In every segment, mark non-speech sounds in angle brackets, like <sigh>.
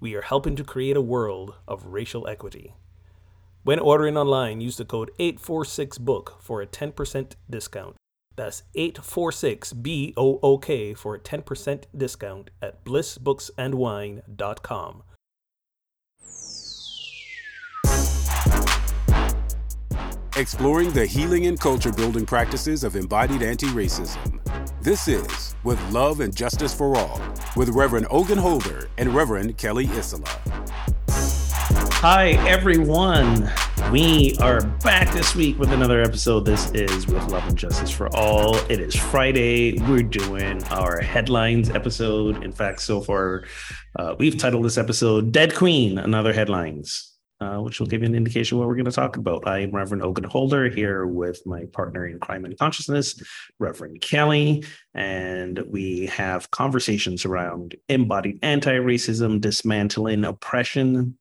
we are helping to create a world of racial equity. When ordering online, use the code 846BOOK for a 10% discount. That's 846BOOK for a 10% discount at blissbooksandwine.com. Exploring the healing and culture building practices of embodied anti racism. This is With Love and Justice for All with Reverend Ogun Holder and Reverend Kelly Isola. Hi, everyone. We are back this week with another episode. This is With Love and Justice for All. It is Friday. We're doing our headlines episode. In fact, so far, uh, we've titled this episode Dead Queen, Another Headlines uh, which will give you an indication what we're going to talk about. I am Reverend Ogun Holder here with my partner in crime and consciousness, Reverend Kelly, and we have conversations around embodied anti racism, dismantling oppression,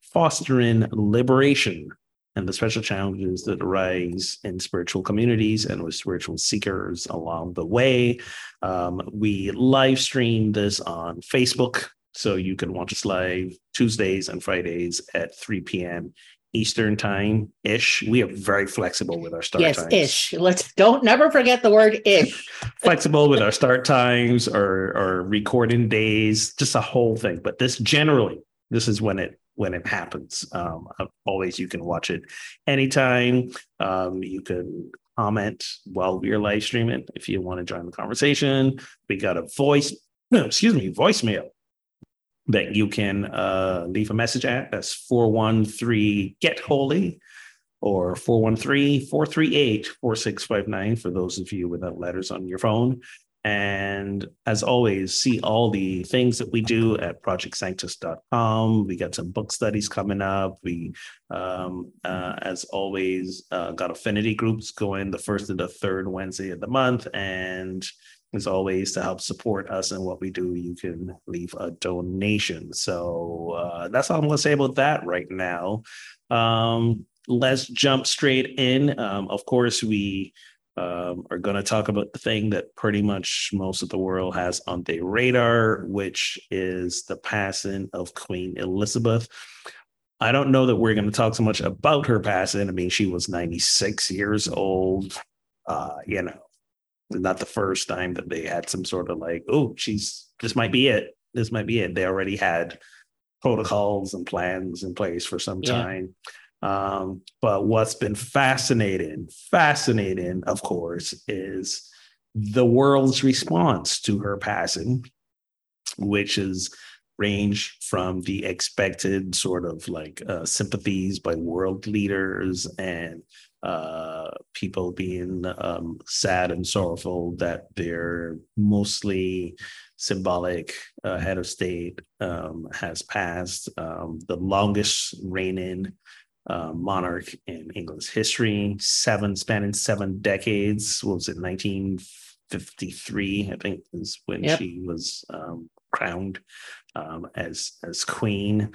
fostering liberation, and the special challenges that arise in spiritual communities and with spiritual seekers along the way. Um, we live stream this on Facebook so you can watch us live Tuesdays and Fridays at 3 p.m. Eastern time ish. We are very flexible with our start yes, times. ish. Let's don't never forget the word ish. <laughs> <laughs> flexible with our start times or or recording days, just a whole thing. But this generally, this is when it when it happens. Um, always you can watch it anytime. Um, you can comment while we're live streaming if you want to join the conversation. We got a voice, no, <clears throat> excuse me, voicemail that you can uh, leave a message at. That's 413 Get Holy or 413 438 4659 for those of you without letters on your phone. And as always, see all the things that we do at projectsanctus.com. We got some book studies coming up. We, um, uh, as always, uh, got affinity groups going the first and the third Wednesday of the month. And as always, to help support us and what we do, you can leave a donation. So uh, that's all I'm going to say about that right now. Um, let's jump straight in. Um, of course, we um, are going to talk about the thing that pretty much most of the world has on their radar, which is the passing of Queen Elizabeth. I don't know that we're going to talk so much about her passing. I mean, she was 96 years old. Uh, you know, not the first time that they had some sort of like, oh, she's this might be it. This might be it. They already had protocols and plans in place for some time. Yeah. Um, but what's been fascinating, fascinating, of course, is the world's response to her passing, which is range from the expected sort of like uh, sympathies by world leaders and uh, people being um, sad and sorrowful that their mostly symbolic uh, head of state um, has passed, um, the longest reigning uh, monarch in England's history, seven spanning seven decades. What was it, 1953? I think is when yep. she was um, crowned um, as as queen.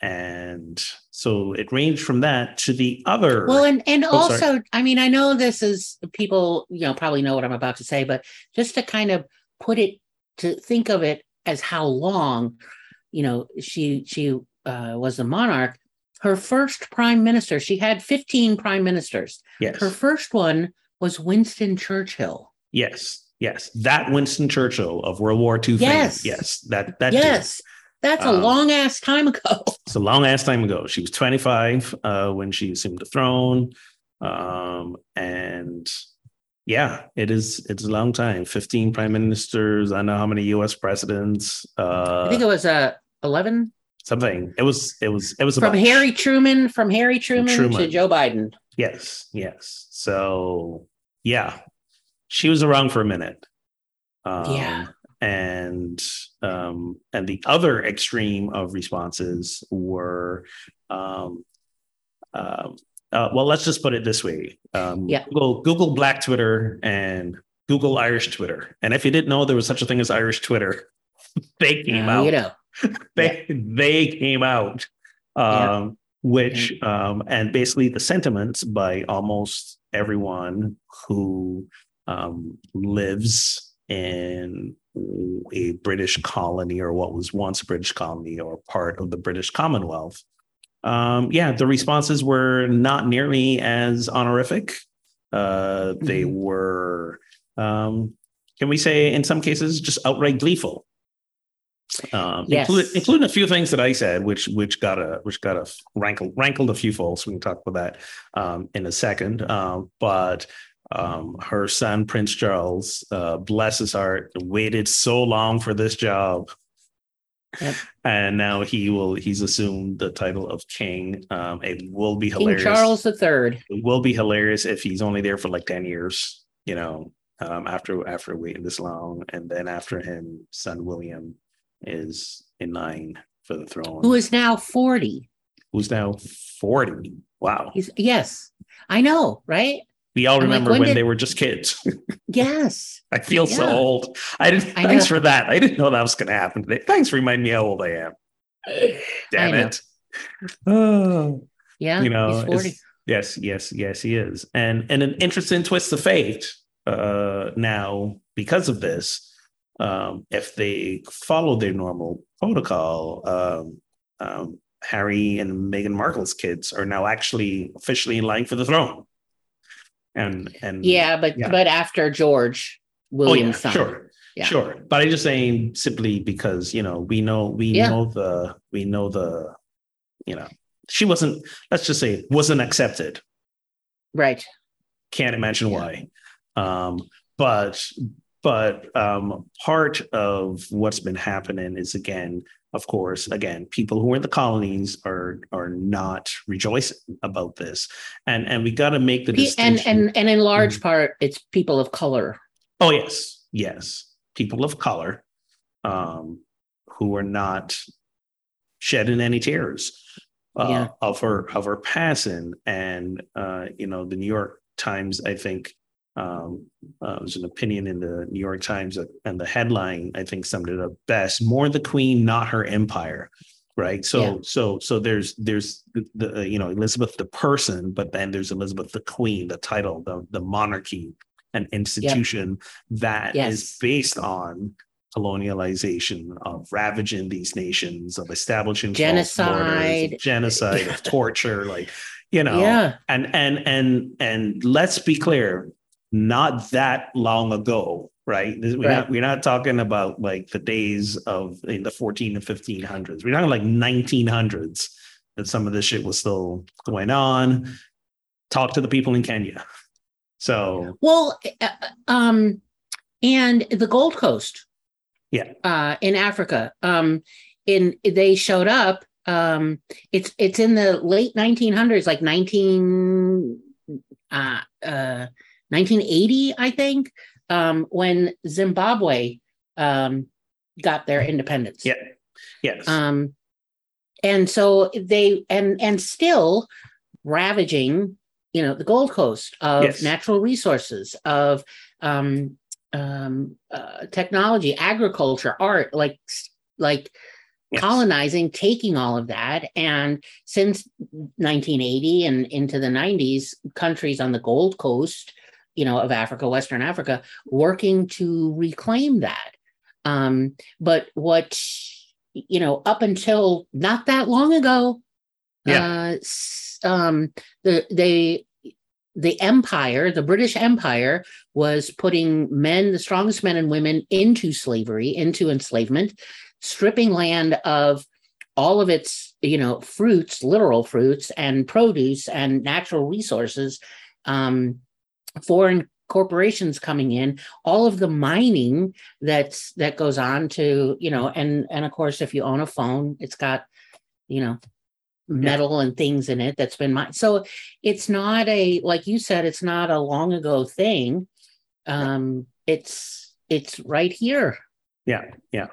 And so it ranged from that to the other well and and oh, also sorry. i mean i know this is people you know probably know what i'm about to say but just to kind of put it to think of it as how long you know she she uh, was the monarch her first prime minister she had 15 prime ministers. Yes. Her first one was winston churchill. Yes yes. That winston churchill of world war ii yes fame. yes. That that yes that's a um, long ass time ago. <laughs> It's a long ass time ago. She was 25 uh, when she assumed the throne. Um, and yeah, it is. It's a long time. 15 prime ministers. I know how many U.S. presidents. Uh, I think it was uh, 11. Something. It was. It was. It was from Harry Truman. From Harry Truman, Truman to Joe Biden. Yes. Yes. So yeah, she was around for a minute. Um, yeah and um, and the other extreme of responses were um, uh, uh, well, let's just put it this way: um, Yeah. Google, Google Black Twitter and Google Irish Twitter. And if you didn't know there was such a thing as Irish Twitter, <laughs> they came Now out. you know. <laughs> They they came out, um, which um, and basically the sentiments by almost everyone who um, lives in a British colony or what was once a British colony or part of the British Commonwealth. Um, yeah, the responses were not nearly as honorific. Uh, they Mhm. were, um, can we say, in some cases, just outright gleeful. Um, Yes. include- including a few things that I said, which which got a which got a rankled rankled a few folks. We can talk about that um, in a second. Um, but um, her son Prince Charles, uh, bless his heart, waited so long for this job, Yep. and now he will he's assumed the title of king. Um, it will be King hilarious. Charles the Third. It will be hilarious if he's only there for like ten years. You know, um, after after waiting this long, and then after him, son William is in line for the throne. who is now 40. who's now forty? Wow, He's yes, I know, right? We all I'm like, remember when when did- they were just kids. <laughs> <laughs> Yes. I feel so old. I didn't. I thanks for that. I didn't know that was going to happen today. Thanks for reminding me how old I am. <sighs> Damn know. it. <sighs> Oh, Yeah, you know, he's 40. yes, yes, yes, he is. And and an interesting twist of fate. Uh, now because of this, um, if they follow their normal protocol, um, um, Harry and Meghan Markle's kids are now actually officially in line for the throne. And and Yeah, but Yeah. but after George Oh yeah, sure, Yeah. sure. But I'm just saying simply because you know we know we Yeah. know the we know the you know she wasn't let's just say wasn't accepted. Right. Can't imagine why. Um, but but um, part of what's been happening is again, of course, again, people who are in the colonies are are not rejoicing about this, and and we got to make the and distinction. and and in large Mhm. part it's people of color. Oh yes, yes. People of color um, who are not shedding any tears uh, Yeah. of her of her passing, and uh, you know the New York Times. I think um, uh, there's an opinion in the New York Times, that, and the headline I think summed it up best: "More the Queen, not her empire." Right. So Yeah. so so there's there's the, the uh, you know Elizabeth the person, but then there's Elizabeth the Queen, the title, the the monarchy, an institution that is Yes. based on colonialization of ravaging these nations of establishing false borders, of Genocide. genocide of torture like you know <laughs> Yeah. and and and and let's be clear not that long ago right we're, Right. Not, we're not talking about like the days of in the 14 and 1500s we're talking like 1900s that some of this shit was still going on talk to the people in kenya so Well, uh, um, and the Gold Coast. Yeah. Uh, in Africa. Um, in they showed up. Um, it's it's in the late 1900s, like 19 uh, uh 1980, I think, um, when Zimbabwe um got their independence. Yeah. yes Um, and so they and and still ravaging, you know, the Gold Coast of Yes. natural resources, of um, um, uh, technology, agriculture, art, like like Yes. colonizing, taking all of that, and since 1980 and into the 90s, countries on the Gold Coast, you know, of Africa, Western Africa, working to reclaim that. Um, but what you know, up until not that long ago, uh, um, the they the empire, the British Empire, was putting men, the strongest men and women, into slavery, into enslavement, stripping land of all of its, you know, fruits, literal fruits, and produce and natural resources. Um, foreign corporations coming in, all of the mining that's that goes on to, you know, and and of course, if you own a phone, it's got, you know, metal and things in it that's been mined. So it's not a like you said, it's not a long ago thing. Um, it's it's right here. Yeah, yeah.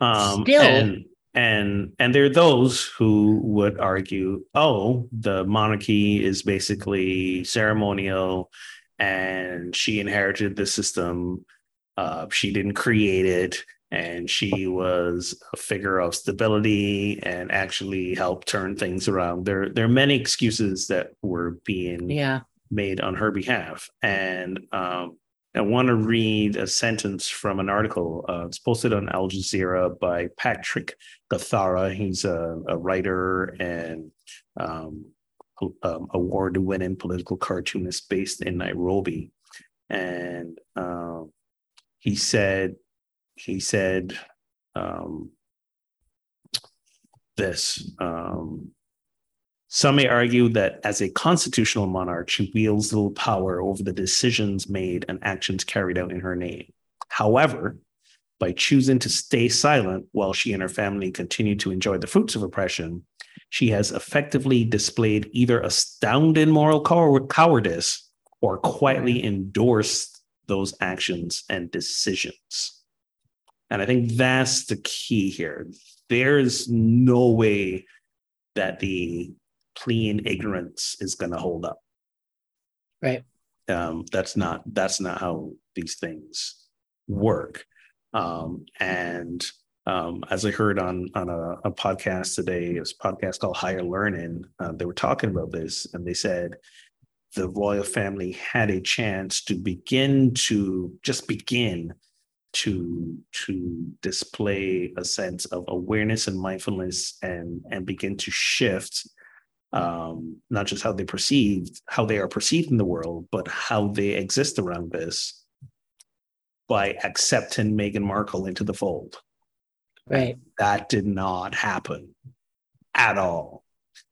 Um, Still- and and and there are those who would argue, oh, the monarchy is basically ceremonial, and she inherited the system. Uh, she didn't create it, and she was a figure of stability and actually helped turn things around. There, there are many excuses that were being Yeah. made on her behalf. And um, I want to read a sentence from an article. Uh, it's posted on Al Jazeera by Patrick Gathara. He's a, a writer and um, um, award winning political cartoonist based in Nairobi. And um, he said, he said, um, this. Um, some may argue that as a constitutional monarch, she wields little power over the decisions made and actions carried out in her name. However, by choosing to stay silent while she and her family continue to enjoy the fruits of oppression, she has effectively displayed either astounding moral cow- cowardice or quietly endorsed those actions and decisions. And I think that's the key here. There's no way that the plea in ignorance is going to hold up. Right. Um, that's not that's not how these things work. Um, and um, as I heard on on a, a podcast today, it was a podcast called Higher Learning. Uh, they were talking about this, and they said the royal family had a chance to begin to just begin to to display a sense of awareness and mindfulness and and begin to shift um not just how they perceived how they are perceived in the world but how they exist around this by accepting Meghan Markle into the fold Right. that did not happen at all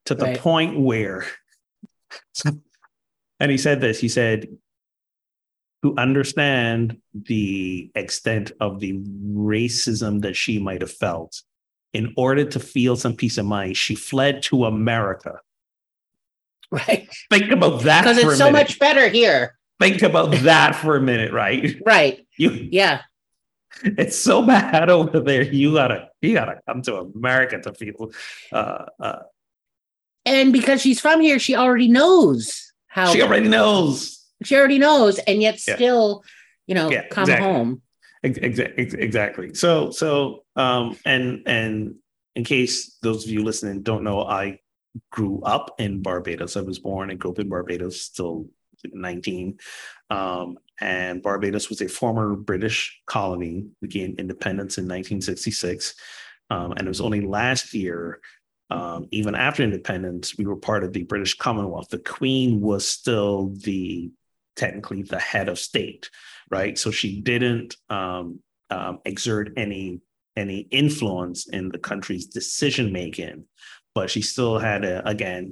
to the Right. point where <laughs> and he said this he said to understand the extent of the racism that she might have felt in order to feel some peace of mind she fled to america Right. think about that Because it's so minute. much better here. think about that for a minute right Right. you Yeah. <laughs> it's so bad <laughs> over there you gotta you gotta come to america to feel uh, uh And because she's from here, she already knows how she already knows she already knows, and yet Yeah. still, you know, Yeah, come exactly. home. Ex- ex- ex- exactly so so um and and in case those of you listening don't know i grew up in barbados i was born and grew up in barbados till 19 um and barbados was a former british colony gained independence in 1966 um and it was only last year um, even after independence, we were part of the British Commonwealth. The Queen was still the technically the head of state, right? So she didn't um, um, exert any any influence in the country's decision making, but she still had a again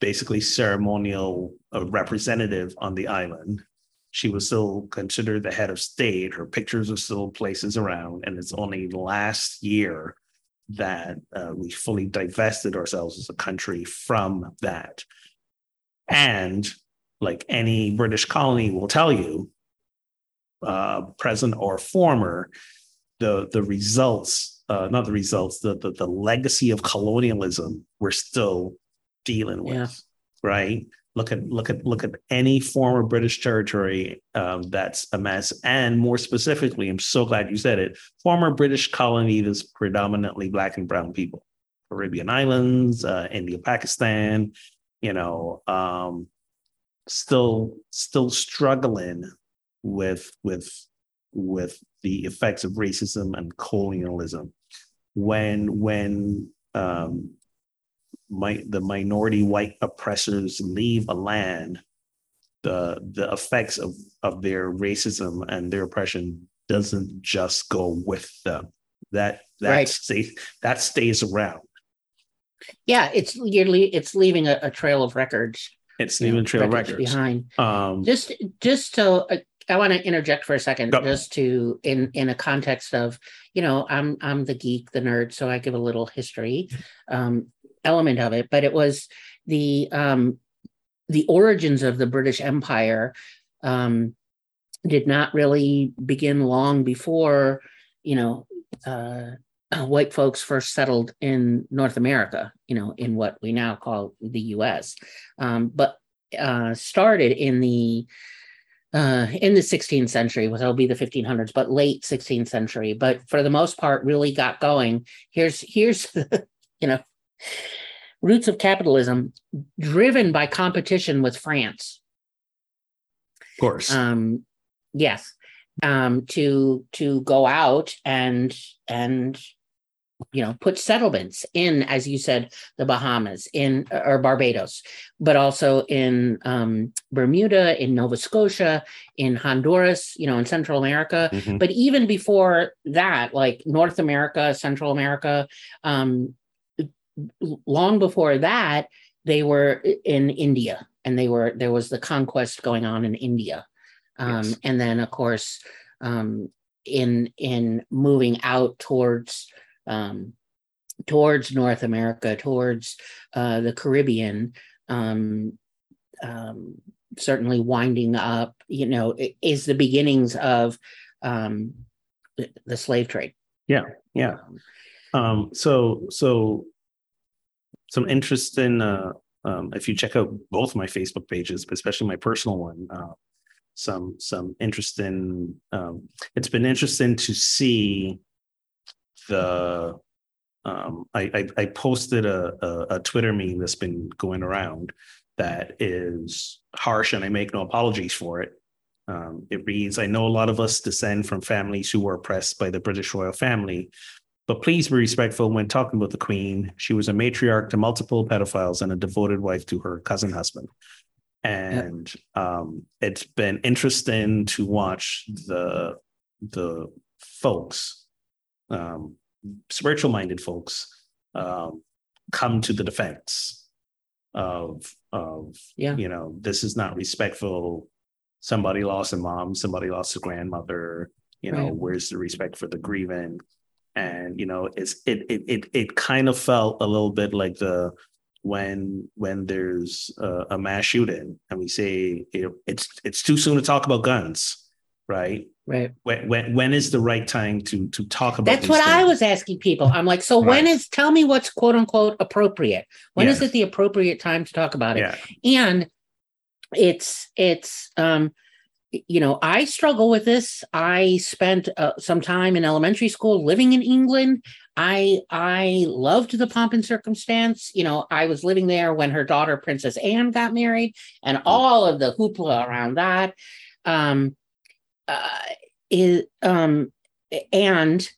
basically ceremonial uh, representative on the island. She was still considered the head of state. Her pictures are still places around, and it's only last year that uh, we fully divested ourselves as a country from that. And like any British colony will tell you, uh, present or former, the the results, uh, not the results, the, the the legacy of colonialism we're still dealing with, Yeah. right? Look at look at look at any former British territory um, that's a mess, and more specifically, I'm so glad you said it. Former British colony that's predominantly black and brown people, Caribbean islands, uh, India, Pakistan, you know, um, still still struggling with with with the effects of racism and colonialism. When when um, my, the minority white oppressors leave a land, the the effects of of their racism and their oppression doesn't just go with them. That that Right. stays that stays around. Yeah, it's you're it's leaving a, a trail of records. It's even know, trail wreckage records. behind. Um, Just just so uh, I want to interject for a second, Go. just to in in a context of you know I'm I'm the geek, the nerd, so I give a little history um, element of it. But it was the um, the origins of the British Empire um, did not really begin long before you know, uh, <clears throat> white folks first settled in North America, you know, in what we now call the U.S., um, but uh, started in the uh, in the 16th century, which will be the 1500s, but late 16th century. But for the most part, really got going. Here's here's <laughs> you know roots of capitalism driven by competition with France. Of course. Um, yes, um, to to go out and and you know put settlements in as you said the bahamas in or barbados but also in um, bermuda in nova scotia in honduras you know in central america Mhm. but even before that like north america central america um, long before that they were in india and they were there was the conquest going on in india um, Yes. and then of course um, in in moving out towards um, towards North America, towards uh, the Caribbean, um, um, certainly winding up, you know, is the beginnings of um, the, slave trade. Yeah. Yeah. Um, so so some interesting uh um if you check out both my Facebook pages, but especially my personal one, uh some some interesting um it's been interesting to see the um I I, I posted a, a a Twitter meme that's been going around that is harsh and I make no apologies for it. Um, it reads, I know a lot of us descend from families who were oppressed by the British royal family, but please be respectful when talking about the Queen. She was a matriarch to multiple pedophiles and a devoted wife to her cousin husband. And um, it's been interesting to watch the the folks, um, spiritual minded folks, um, come to the defense of of Yeah. you know this is not respectful. Somebody lost a mom, somebody lost a grandmother. You know, Right. where's the respect for the grieving? and you know it's it it it, it kind of felt a little bit like the when when there's a, a mass shooting and we say it, it's it's too soon to talk about guns right Right. when when, when is the right time to to talk about it? That's what I was asking people. I'm like, so when Right. is, tell me what's quote unquote appropriate? When is it the appropriate time to talk about it? yeah and it's it's um you know i struggle with this i spent uh, some time in elementary school living in england i i loved the pomp and circumstance you know i was living there when her daughter princess anne got married and all of the hoopla around that um uh is um and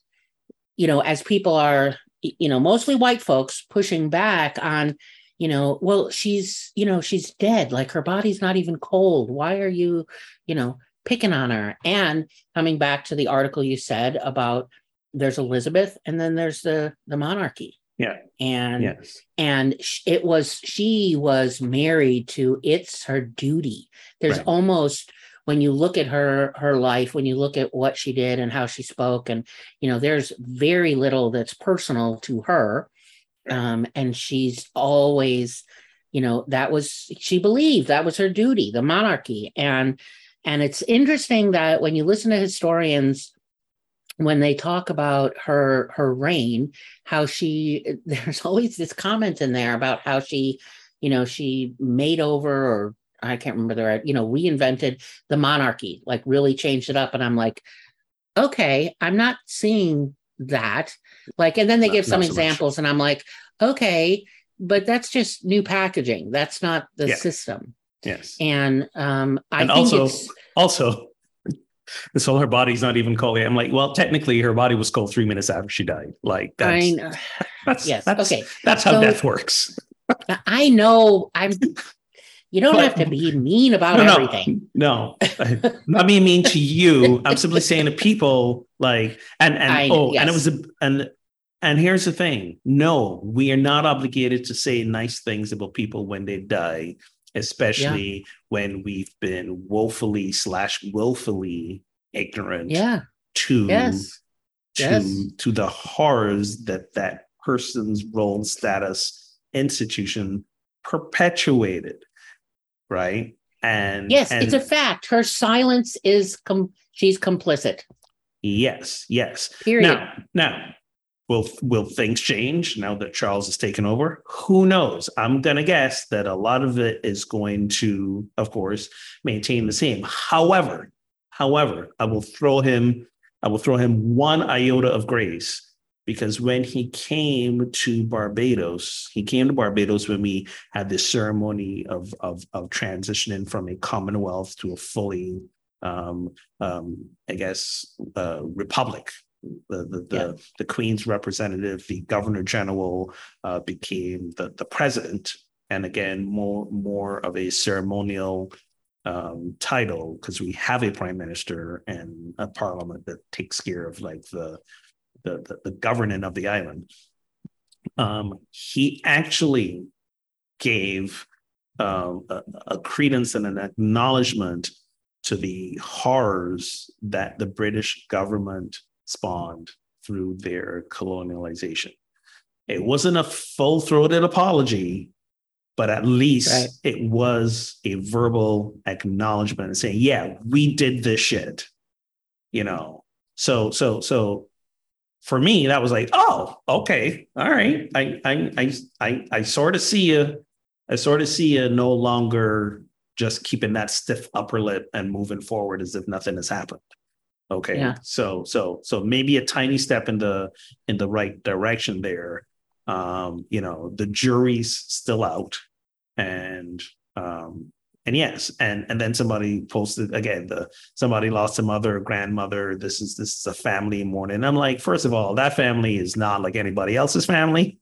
you know as people are you know mostly white folks pushing back on you know well she's you know she's dead. Like her body's not even cold. Why are you you know picking on her? And coming back to the article you said about there's elizabeth and then there's the the monarchy. Yeah. and yes. and it was she was married to it's her duty. There's Right. almost when you look at her her life when you look at what she did and how she spoke and you know there's very little that's personal to her um and she's always you know that was she believed that was her duty the monarchy. And and it's interesting that when you listen to historians when they talk about her her reign how she <laughs> there's always this comment in there about how she you know she made over or i can't remember the right you know reinvented the monarchy like really changed it up and i'm like okay i'm not seeing that. Like and then they Not- give some so much. examples and i'm like okay but that's just new packaging. That's not the Yeah. system. Yes. And um i and think also it's also <laughs> the her body's not even cold. I'm like well technically her body was cold three minutes after she died. Like that's I know. <laughs> that's yes that's, okay. that's how So- death works. I know I'm you don't But- have to be mean about no, everything. No, no, not being mean to you. I'm simply saying to people like, and and I- oh, and it was a and and here's the thing. No, we are not obligated to say nice things about people when they die, especially when we've been woefully slash willfully ignorant Yeah. to Yes. to Yes. to the horrors that that person's role status institution perpetuated right and Yes, and it's a fact. Her silence is com- she's complicit. Yes, yes. Period. Now, now, will will things change now that Charles has taken over? Who knows? I'm gonna guess that a lot of it is going to, of course, maintain the same. However, however, I will throw him, I will throw him one iota of grace because when he came to Barbados, he came to Barbados when we had this ceremony of of, of transitioning from a commonwealth to a fully um, um, I guess, uh, republic. The the, yeah. the, the Queen's representative, the Governor General, uh, became the the president, and again, more more of a ceremonial um, title because we have a prime minister and a parliament that takes care of like the the the, the governing of the island. Um, he actually gave um, a, a, credence and an acknowledgement to the horrors that the British government spawned through their colonialization. It wasn't a full throated apology, but at least right. it was a verbal acknowledgement saying, yeah, we did this shit. You know, so, so, so for me, that was like, oh, okay, all right. I, I, I, I, I sort of see you. I sort of see you no longer just keeping that stiff upper lip and moving forward as if nothing has happened okay yeah. so so so maybe a tiny step in the in the right direction there um you know the jury's still out and um and yes and and then somebody posted again the somebody lost a mother a grandmother this is this is a family mourning. I'm like first of all that family is not like anybody else's family.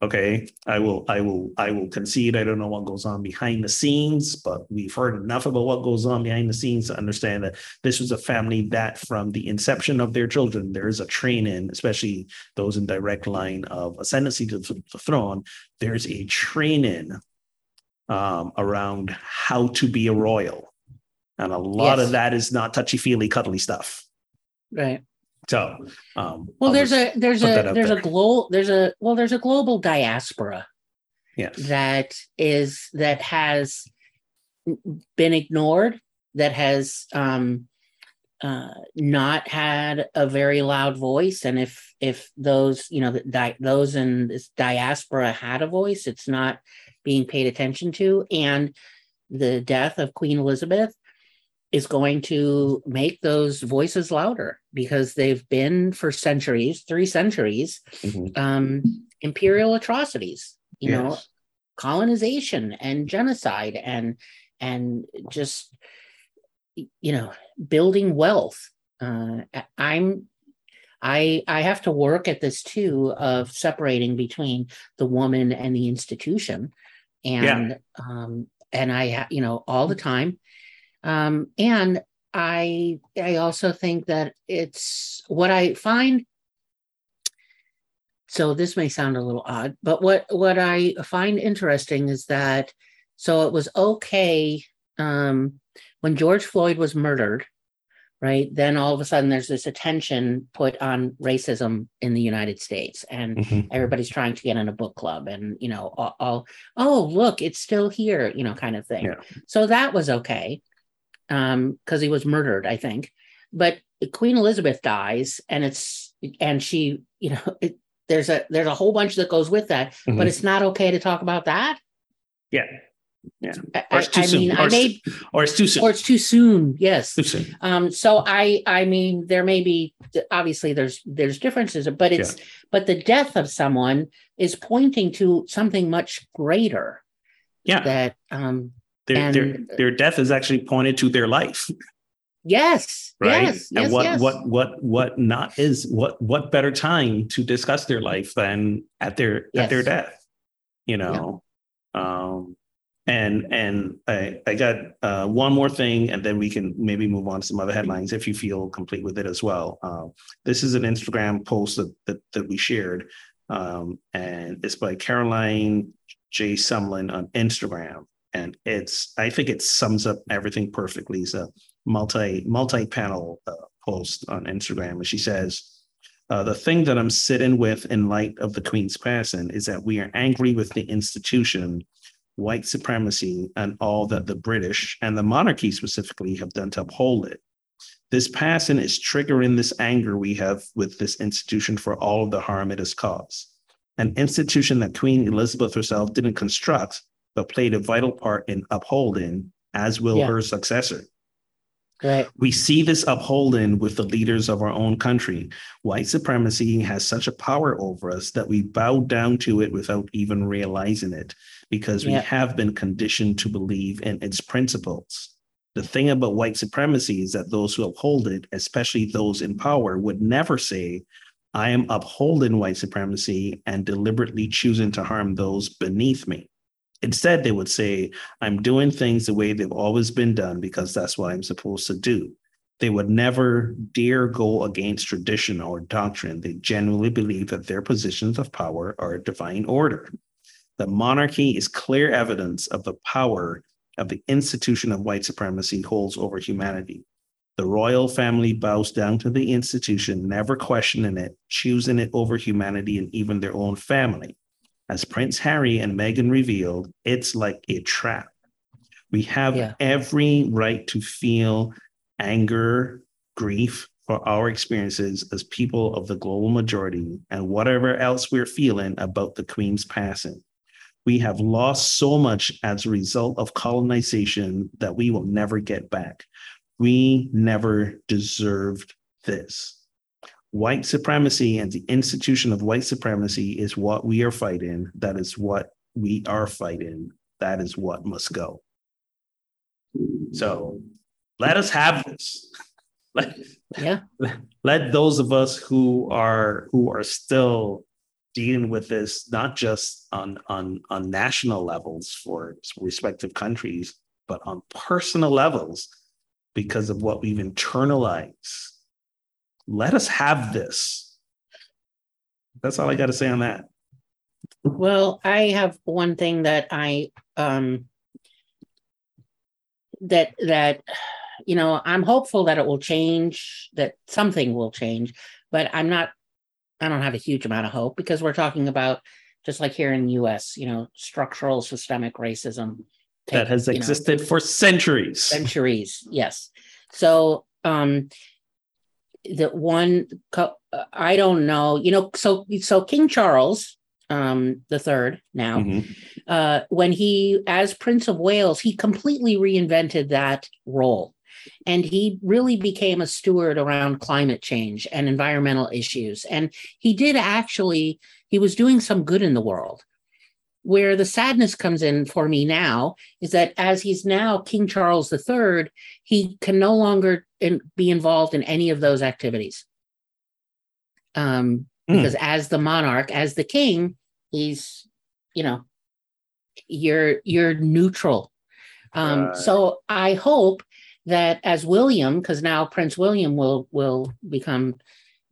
Okay i will i will i will concede. I don't know what goes on behind the scenes but we've heard enough about what goes on behind the scenes to understand that this was a family that from the inception of their children there is a training especially those in direct line of ascendancy to the throne there's a training um, around how to be a royal and a lot yes. of that is not touchy feely cuddly stuff right so, um, well, I'll there's a there's a there's there. a global there's a well there's a global diaspora. Yes. That is that has been ignored. That has um, uh, not had a very loud voice, and if if those you know di- those in this diaspora had a voice, it's not being paid attention to. And the death of Queen Elizabeth is going to make those voices louder because they've been for centuries, three centuries, mm-hmm. um, imperial atrocities, you yes. know, colonization and genocide and and just you know building wealth. Uh, I'm I I have to work at this too of separating between the woman and the institution, and yeah. um, and I you know all the time um, and I I also think that it's what I find. So this may sound a little odd, but what what I find interesting is that so it was okay um, when George Floyd was murdered, right? Then all of a sudden there's this attention put on racism in the United States, and mm-hmm. everybody's trying to get in a book club, and you know, all, all oh look, it's still here, you know, kind of thing. Yeah. So that was okay um because he was murdered i think but queen elizabeth dies and it's and she you know it, there's a there's a whole bunch that goes with that mm-hmm. but it's not okay to talk about that yeah yeah or it's too I, soon. mean or i made or it's too soon or it's too soon yes too soon. um so i i mean there may be obviously there's there's differences but it's yeah. but the death of someone is pointing to something much greater yeah that um their, and, their their death is actually pointed to their life. Yes. Right. Yes, and yes, what yes. what what what not is what what better time to discuss their life than at their yes. at their death, you know. Yeah. Um and and I, I got uh, one more thing, and then we can maybe move on to some other headlines if you feel complete with it as well. Uh, this is an Instagram post that that, that we shared, um, and it's by Caroline J. Sumlin on Instagram and it's I think it sums up everything perfectly. It's a multi multi panel uh, post on Instagram, and she says. Uh, the thing that I'm sitting with in light of the Queen's passing is that we are angry with the institution, white supremacy, and all that the British and the monarchy specifically have done to uphold it. This passing is triggering this anger we have with this institution for all of the harm it has caused. An institution that Queen Elizabeth herself didn't construct, but played a vital part in upholding, as will Yeah. her successor. Right. We see this upholding with the leaders of our own country. White supremacy has such a power over us that we bow down to it without even realizing it because we Yeah. have been conditioned to believe in its principles. The thing about white supremacy is that those who uphold it, especially those in power, would never say, I am upholding white supremacy and deliberately choosing to harm those beneath me. Instead, they would say, I'm doing things the way they've always been done because that's what I'm supposed to do. They would never dare go against tradition or doctrine. They genuinely believe that their positions of power are a divine order. The monarchy is clear evidence of the power of the institution of white supremacy holds over humanity. The royal family bows down to the institution, never questioning it, choosing it over humanity and even their own family. As Prince Harry and Meghan revealed, it's like a trap. We have Yeah. every right to feel anger, grief for our experiences as people of the global majority and whatever else we're feeling about the Queen's passing. We have lost so much as a result of colonization that we will never get back. We never deserved this. White supremacy and the institution of white supremacy is what we are fighting. That is what we are fighting. That is what must go. So let us have this. <laughs> Let, Yeah. let those of us who are who are still dealing with this not just on on on national levels for respective countries but on personal levels because of what we've internalized. Let us have this. That's all i got to say on that. Well, I have one thing that I um that that you know, I'm hopeful that it will change, that something will change, but I'm not I don't have a huge amount of hope because we're talking about just like here in the US, you know, structural systemic racism that has you know, existed for centuries. Centuries yes. So um the one co- i don't know you know so so king charles um the third now Mhm. uh when he as prince of wales he completely reinvented that role and he really became a steward around climate change and environmental issues and he did actually he was doing some good in the world where the sadness comes in for me now is that as he's now King Charles III, he can no longer in, be involved in any of those activities. Um, Hmm. because as the monarch, as the king, he's, you know, you're you're neutral. Um. So I hope that as William, because now Prince William will will become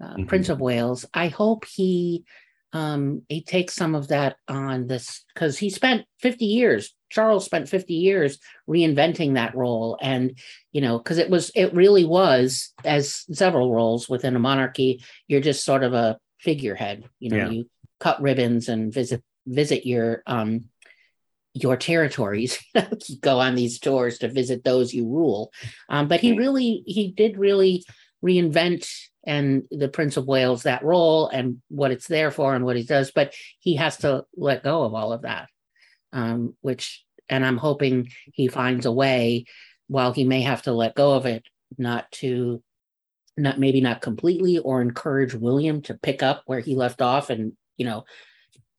uh, Mhm. Prince of Wales, I hope he um he takes some of that on this because he spent 50 years charles spent 50 years reinventing that role and you know because it was it really was as several roles within a monarchy you're just sort of a figurehead you know Yeah. you cut ribbons and visit visit your um your territories <laughs> go on these tours to visit those you rule um, but he really he did really reinvent and the Prince of Wales that role and what it's there for and what he does, but he has to let go of all of that. Um, which and I'm hoping he finds a way, while he may have to let go of it, not to not maybe not completely or encourage William to pick up where he left off and you know,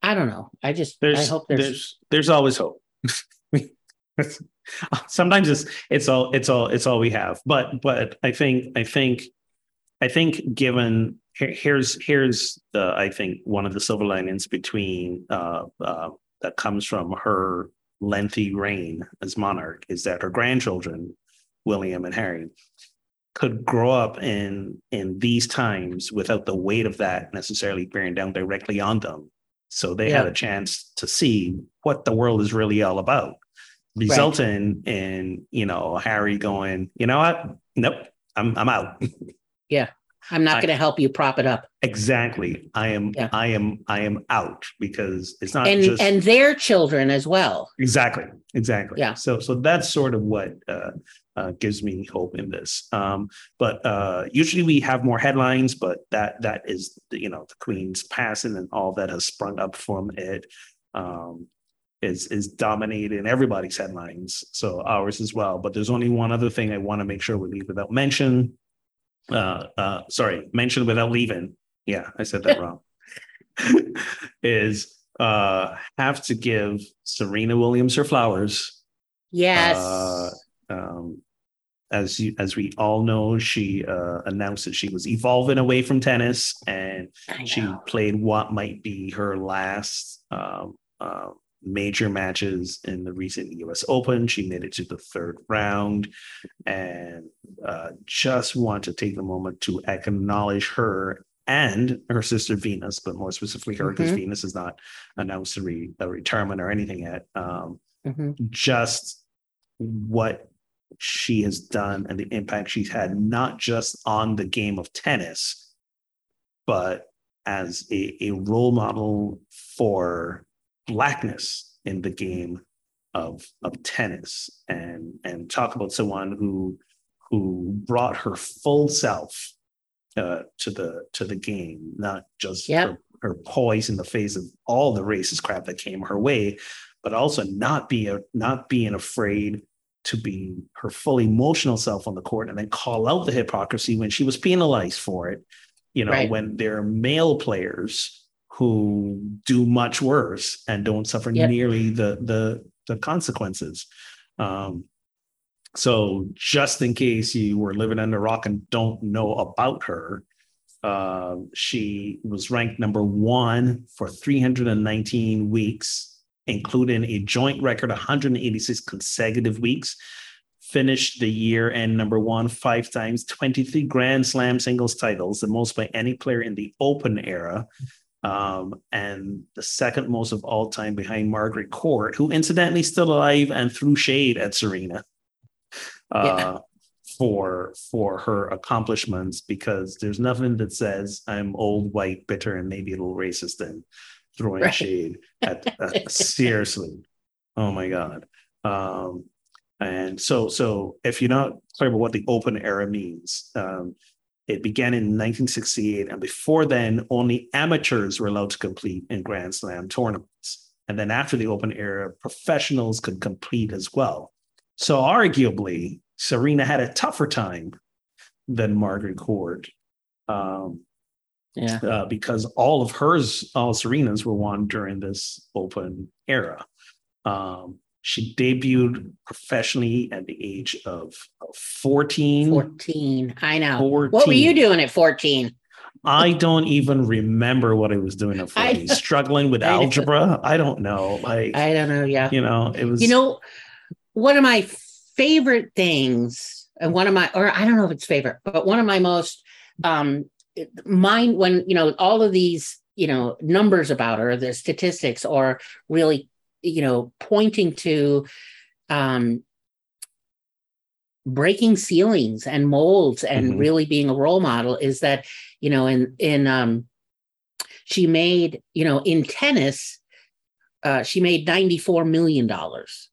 I don't know. I just there's I hope there's, there's there's always hope. <laughs> Sometimes it's it's all it's all it's all we have. But but i think i think i think given here, here's here's the i think one of the silver linings between uh, uh that comes from her lengthy reign as monarch is that her grandchildren william and harry could grow up in in these times without the weight of that necessarily bearing down directly on them so they had a chance to see what the world is really all about resulting in you know harry going you know what nope i'm i'm out <laughs> Yeah. I'm not going to help you prop it up. exactly i am Yeah. i am i am out because it's not And just and their children as well. exactly exactly Yeah. so so that's sort of what uh uh, gives me hope in this. Um, but uh, usually we have more headlines, but that that is you know the Queen's passing and all that has sprung up from it um, is is dominating everybody's headlines. So ours as well. But there's only one other thing I want to make sure we leave without mention. Uh, uh, sorry, mention without leaving. Yeah, I said that <laughs> wrong. <laughs> is uh have to give Serena Williams her flowers. Yes. Uh, um, as you, as we all know, she uh, announced that she was evolving away from tennis, and she played what might be her last um, uh, major matches in the recent U.S. Open. She made it to the third round, and uh, just want to take the moment to acknowledge her and her sister Venus, but more specifically her, because mm-hmm. Venus has not announced a, re- a, retirement or anything yet. Um, mm-hmm. Just what she has done and the impact she's had, not just on the game of tennis, but as a, a role model for blackness in the game of of tennis and and talk about someone who who brought her full self uh, to the to the game, not just yep. her, her poise in the face of all the racist crap that came her way, but also not be a, not being afraid to be her full emotional self on the court and then call out the hypocrisy when she was penalized for it. You know, right. when there are male players who do much worse and don't suffer yep. nearly the the the consequences. Um, so just in case you were living under a rock and don't know about her, uh, she was ranked number one for 319 weeks including a joint record 186 consecutive weeks. Finished the year and number one five times, 23 Grand Slam singles titles, the most by any player in the Open era. Um, and the second most of all time behind Margaret Court, who incidentally still alive and threw shade at Serena uh, yeah. for for her accomplishments because there's nothing that says I'm old, white, bitter, and maybe a little racist and throwing right. shade at uh, <laughs> seriously. Oh my God. Um, and so, so if you're not clear about what the open era means, um, it began in 1968, and before then, only amateurs were allowed to compete in Grand Slam tournaments. And then after the open era, professionals could compete as well. So arguably, Serena had a tougher time than Margaret Court. Um, yeah. Uh, because all of hers, all Serena's were won during this open era. Um, she debuted professionally at the age of, 14. 14. I know. 14. What were you doing at 14? I don't even remember what I was doing at <laughs> 14. Struggling with I algebra. I don't know. Like I don't know. Yeah. You know, it was you know, one of my favorite things, and one of my or I don't know if it's favorite, but one of my most um mind when you know all of these you know numbers about her the statistics are really you know pointing to um breaking ceilings and molds and mm-hmm. really being a role model is that you know in in um she made you know in tennis uh she made 94 million dollars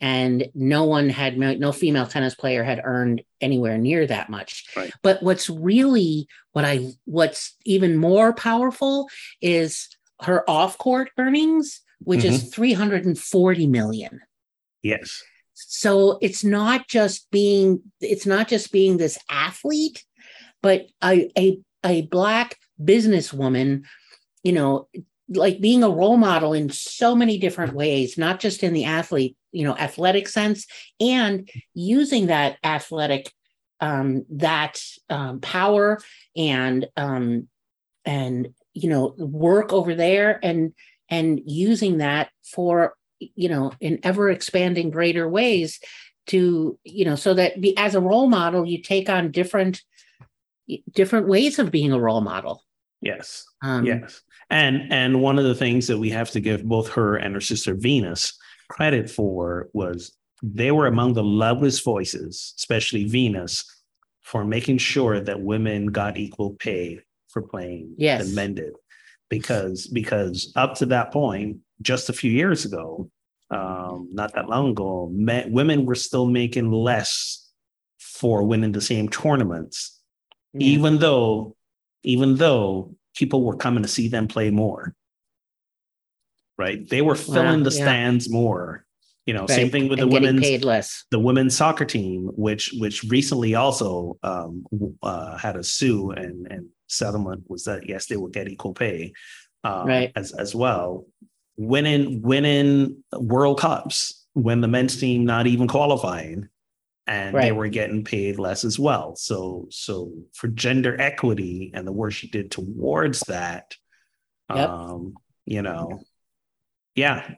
and no one had no female tennis player had earned anywhere near that much right. but what's really what i what's even more powerful is her off-court earnings which mm-hmm. is 340 million yes so it's not just being it's not just being this athlete but a a, a black businesswoman you know like being a role model in so many different ways not just in the athlete you know athletic sense and using that athletic um that um, power and um and you know work over there and and using that for you know in ever expanding greater ways to you know so that be, as a role model you take on different different ways of being a role model yes um, yes and and one of the things that we have to give both her and her sister venus credit for was they were among the loudest voices, especially Venus, for making sure that women got equal pay for playing yes. than men did. Because because up to that point, just a few years ago, um, not that long ago, men, women were still making less for winning the same tournaments, Yeah. even though, even though people were coming to see them play more. Right. They were filling the yeah. stands more. You know, same thing with And the women's paid less. the women's soccer team, which which recently also um, uh, had a sue and and settlement was that yes they will get equal pay, um, Right. as as well. Winning winning World Cups when the men's team not even qualifying, and they were getting paid less as well. So so for gender equity and the work she did towards that, Yep. um, you know, yeah,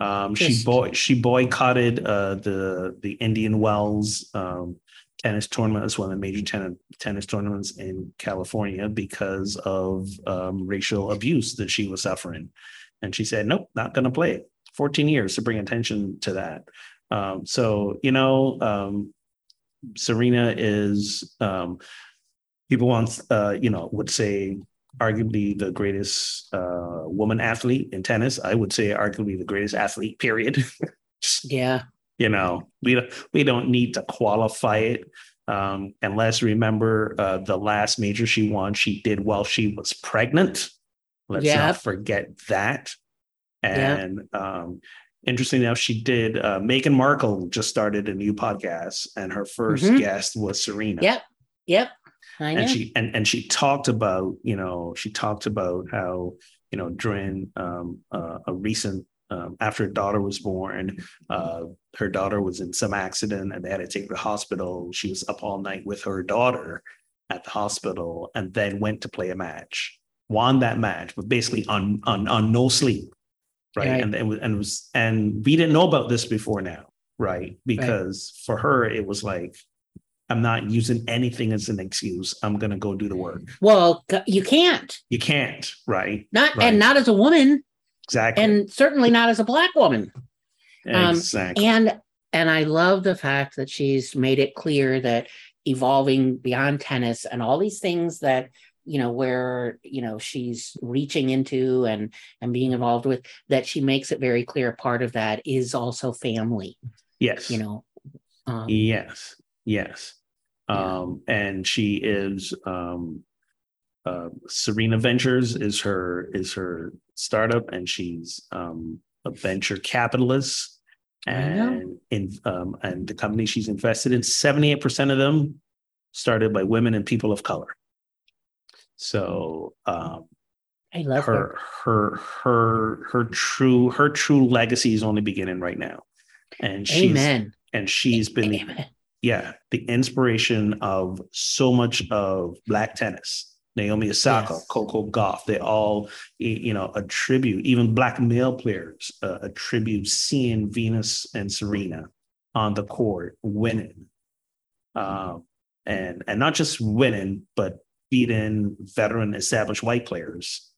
um, she boy she boycotted uh, the the Indian Wells um, tennis tournament. It's one of the major ten- tennis tournaments in California because of um, racial abuse that she was suffering, and she said, "Nope, not going to play it." Fourteen years to bring attention to that. Um, so you know, um, Serena is um, people want uh, you know would say arguably the greatest uh, woman athlete in tennis. I would say arguably the greatest athlete. Period. <laughs> Yeah. you know, we don't we don't need to qualify it. Um, and let's remember uh, the last major she won, she did while she was pregnant. Let's Yep. not forget that. And um, interesting enough, she did. Uh, Meghan Markle just started a new podcast, and her 1st Mhm. guest was Serena Yep. Yep. I know. and she and, and she talked about you know she talked about how you know during um, uh, a recent um, after her daughter was born uh, her daughter was in some accident and they had to take her to the hospital she was up all night with her daughter at the hospital and then went to play a match won that match but basically on on on no sleep right, Right. and and and was and we didn't know about this before now right because for her it was like I'm not using anything as an excuse. I'm going to go do the work. well, you can't. You can't, right? Not Right. and not as a woman, Exactly. and certainly not as a black woman. um, exactly. And and I love the fact that she's made it clear that evolving beyond tennis and all these things that you know where you know she's reaching into and and being involved with that she makes it very clear part of that is also family yes. you know um, Yes. Yes. Yeah. Um, and she is um, uh, Serena Ventures is her is her startup, and she's um, a venture capitalist. And in um, and the company she's invested in, seventy eight percent of them started by women and people of color. So um, I love her. her her her her true her true legacy is only beginning right now, and she's Amen. and she's been the yeah, the inspiration of so much of black tennis. Naomi Osaka, Yes. Coco Gauff, they all, you know, attribute, even black male players uh, attribute seeing Venus and Serena on the court winning. Um, and, and not just winning, but beating veteran established white players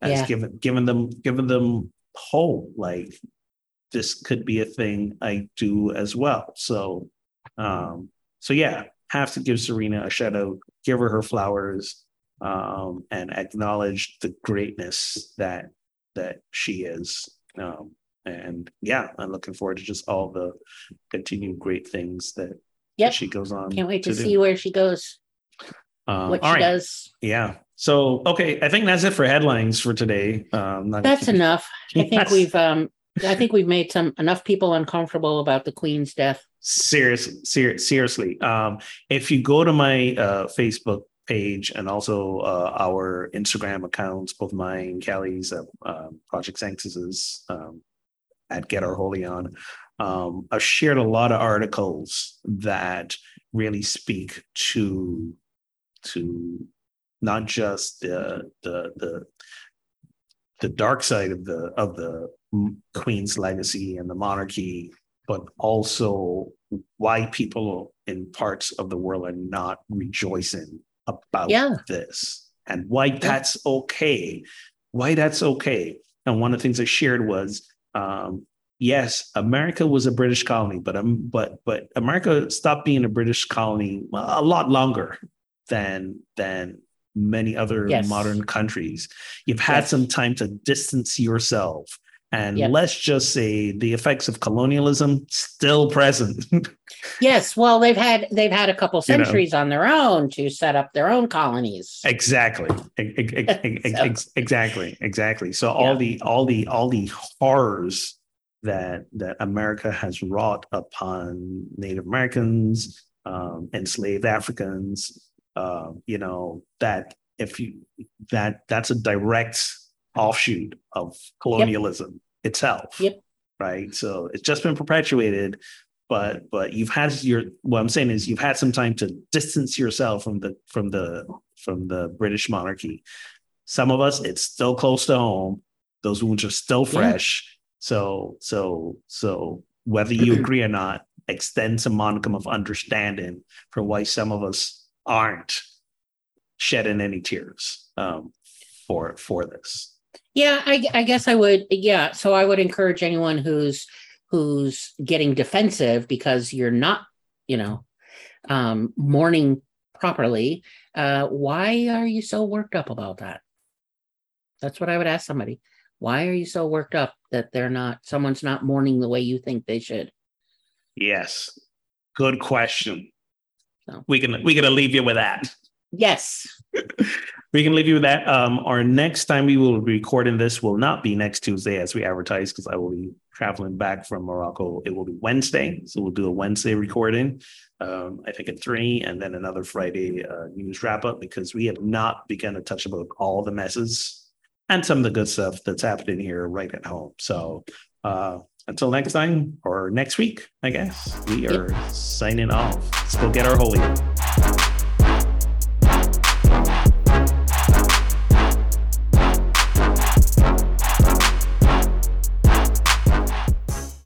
as Yeah. given, giving them, giving them hope. Like this could be a thing I do as well. So, um, so yeah, have to give Serena a shout out, give her her flowers, um, and acknowledge the greatness that that she is. Um, and yeah, I'm looking forward to just all the continued great things that, that Yep. she goes on. Can't wait to, do. see where she goes, Um, what she right. does. Yeah. So okay, I think that's it for headlines for today. Um, That's enough. I think Yes. we've um <laughs> I think we've made some enough people uncomfortable about the Queen's death. Seriously, ser- seriously. Um, if you go to my uh, Facebook page and also uh, our Instagram accounts, both mine, Kelly's, uh, um, Project Sanctus's, um, at Get Our Holy On, um, I've shared a lot of articles that really speak to to not just the the the the dark side of the of the queen's legacy and the monarchy but also why people in parts of the world are not rejoicing about Yeah. this and why that's okay why that's okay. And one of the things i shared was um, yes america was a british colony but um, but but america stopped being a british colony a lot longer than than many other Yes. modern countries you've had Yes. some time to distance yourself And Yep. let's just say the effects of colonialism still present. <laughs> Yes, well, they've had they've had a couple You know. centuries on their own to set up their own colonies. exactly. Ex- ex- ex- ex- So- exactly. Exactly. So all Yeah. the all the all the horrors that that America has wrought upon Native Americans, um, enslaved Africans, uh, you know, that if you that that's a direct offshoot of colonialism itself. Yep. Right. So it's just been perpetuated, but but you've had your what I'm saying is you've had some time to distance yourself from the from the from the British monarchy. Some of us, it's still close to home. Those wounds are still Yeah. fresh. So so so whether you <clears throat> agree or not, extend some modicum of understanding for why some of us aren't shedding any tears um, for for this. Yeah, I, I guess I would. Yeah, so I would encourage anyone who's who's getting defensive because you're not, you know, um, mourning properly. Uh, why are you so worked up about that? That's what I would ask somebody. Why are you so worked up that they're not? Someone's not mourning the way you think they should. Yes, good question. So. We can we gonna leave you with that. Yes. <laughs> we can leave you with that. Um, our next time we will be recording this will not be next Tuesday as we advertise because I will be traveling back from Morocco. It will be Wednesday, so we'll do a Wednesday recording. Um, I think at three, and then another Friday uh, news wrap up because we have not begun to touch about all the messes and some of the good stuff that's happening here right at home. So uh, until next time or next week, I guess we are signing off. Let's go get our holy.